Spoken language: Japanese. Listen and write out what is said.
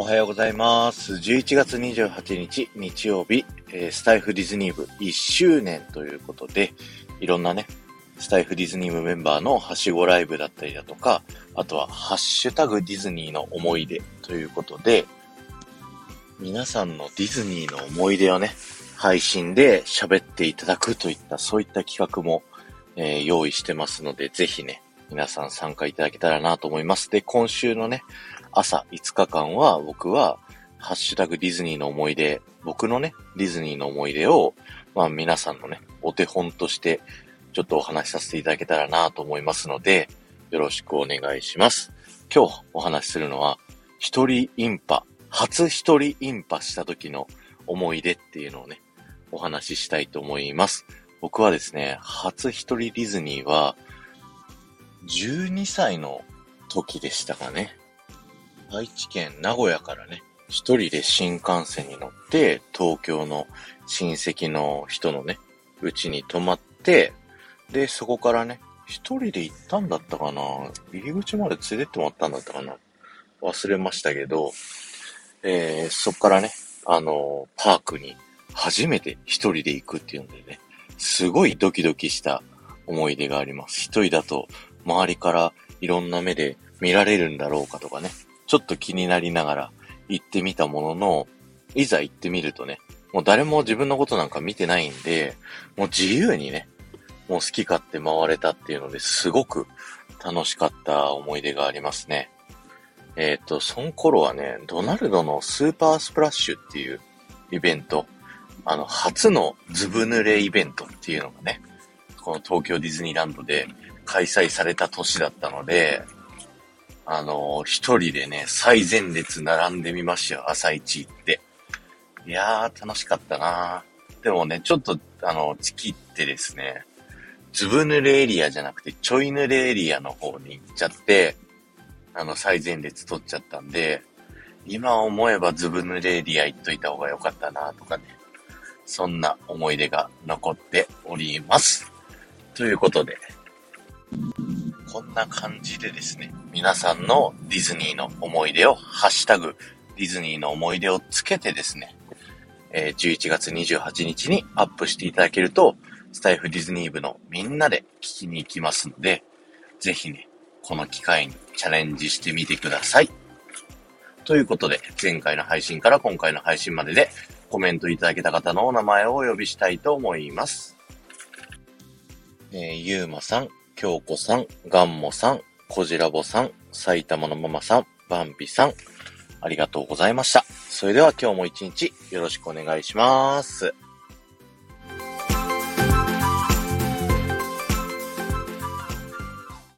おはようございます。11月28日日曜日、えースタイフディズニー部1周年ということで、いろんなね、スタイフディズニー部メンバーのはしごライブだったりだとか、あとはハッシュタグディズニーの思い出ということで、皆さんのディズニーの思い出をね、配信で喋っていただくといった、そういった企画も、えー用意してますので、ぜひね、皆さん参加いただけたらなと思います。で、今週のね、朝5日間は僕は、ハッシュタグディズニーの思い出、僕のね、ディズニーの思い出を、まあ皆さんのね、お手本として、ちょっとお話しさせていただけたらなと思いますので、よろしくお願いします。今日お話しするのは、一人インパ、初一人インパした時の思い出っていうのをね、お話ししたいと思います。僕はですね、初一人ディズニーは、12歳の時でしたかね。愛知県名古屋からね、一人で新幹線に乗って、東京の親戚の人のね、うちに泊まって、で、そこからね、一人で行ったんだったかな入り口まで連れてってもらったんだったかな忘れましたけど、えー、そこからね、あのーパークに初めて一人で行くっていうのでね、すごいドキドキした思い出があります。一人だと周りからいろんな目で見られるんだろうかとかね、ちょっと気になりながら行ってみたものの、いざ行ってみるとね、もう誰も自分のことなんか見てないんで、もう自由にね、もう好き勝手回れたっていうのですごく楽しかった思い出がありますね。えっ、と、その頃はね、ドナルドのスーパースプラッシュっていうイベント、あの、初のズブ濡れイベントっていうのがね、この東京ディズニーランドで開催された年だったので、あの、一人でね、最前列並んでみましたよ、朝一行って。いやー、楽しかったなでもね、ちょっと、あの、チキってですね、ズブ濡れエリアじゃなくて、ちょい濡れエリアの方に行っちゃって、あの、最前列取っちゃったんで、今思えばズブ濡れエリア行っといた方が良かったなとかね、そんな思い出が残っております。ということで、こんな感じでですね、皆さんのディズニーの思い出を、ハッシュタグ、ディズニーの思い出をつけてですね、え11月28日にアップしていただけると、スタイフディズニー部のみんなで聞きに行きますので、ぜひね、この機会にチャレンジしてみてください。ということで、前回の配信から今回の配信まででコメントいただけた方のお名前をお呼びしたいと思います。えー、ゆうまさん、京子さん、ガンモさん、コジラボさん、埼玉のママさん、バンビさん、ありがとうございました。それでは今日も一日よろしくお願いします。